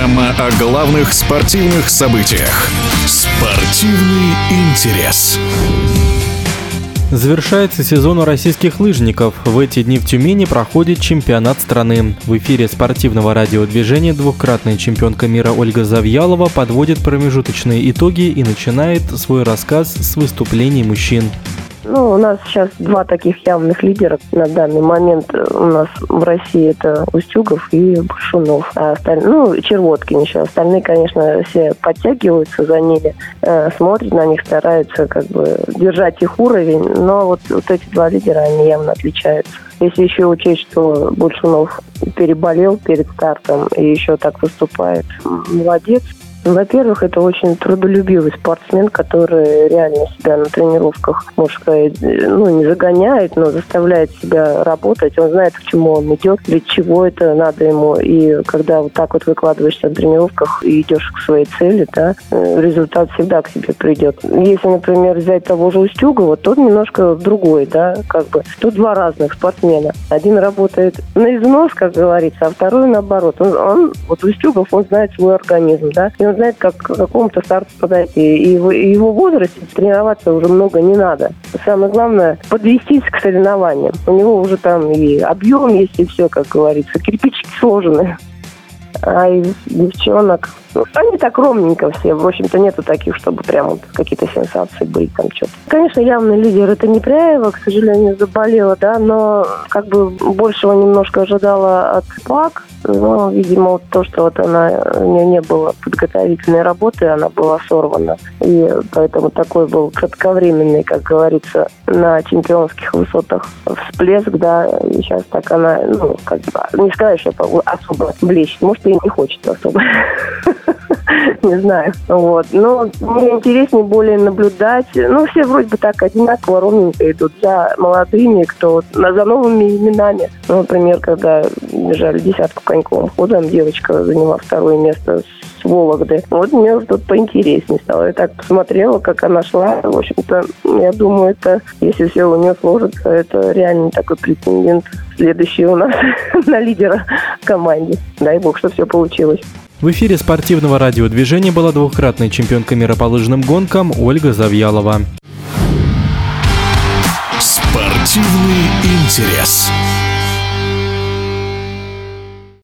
Программа о главных спортивных событиях. Спортивный интерес. Завершается сезон у российских лыжников. В эти дни в Тюмени проходит чемпионат страны. В эфире спортивного радиодвижения двукратная чемпионка мира Ольга Завьялова подводит промежуточные итоги и начинает свой рассказ с выступлений мужчин. Ну, у нас сейчас два таких явных лидера на данный момент у нас в России это Устюгов и Бушунов. А остальные, ну, Червоткин еще. Остальные, конечно, все подтягиваются за ними, э, смотрят на них, стараются как бы держать их уровень. Но вот, вот эти два лидера, они явно отличаются. Если еще учесть, что Большунов переболел перед стартом и еще так выступает, молодец. Во-первых, это очень трудолюбивый спортсмен, который реально себя на тренировках, можно сказать, ну, не загоняет, но заставляет себя работать. Он знает, к чему он идет, для чего это надо ему. И когда вот так вот выкладываешься на тренировках и идешь к своей цели, да, результат всегда к тебе придет. Если, например, взять того же Устюгова, то немножко другой, да, как бы. Тут два разных спортсмена. Один работает на износ, как говорится, а второй наоборот. Он, он вот Устюгов, он знает свой организм, да, и он знает, как к какому-то старту подойти. И в его возрасте тренироваться уже много не надо. Самое главное – подвестись к соревнованиям. У него уже там и объем есть, и все, как говорится. Кирпичики сложены. А из девчонок, ну, они так ровненько все. В общем-то, нету таких, чтобы прям вот какие-то сенсации были там что-то. Конечно, явный лидер это Непряева, к сожалению, заболела, да, но как бы большего немножко ожидала от ПАК. Ну, видимо, вот то, что вот она, у нее не было подготовительной работы, она была сорвана. И поэтому такой был кратковременный, как говорится, на чемпионских высотах всплеск, да, и сейчас так она, ну, как бы, не сказать, что особо блещет. Может, и не хочет особо. Не знаю. Вот. Но мне интереснее более наблюдать. Ну, все вроде бы так одинаково, ровненько идут за молодыми, кто за новыми именами. Ну, например, когда бежали десятку коньковым ходом, девочка заняла второе место с Вологды. Вот мне тут поинтереснее стало. Я так посмотрела, как она шла. В общем-то, я думаю, это, если все у нее сложится, это реально такой претендент следующий у нас на лидера команде. Дай бог, что все получилось. В эфире спортивного радиодвижения была двухкратная чемпионка мира по лыжным гонкам Ольга Завьялова. Спортивный интерес.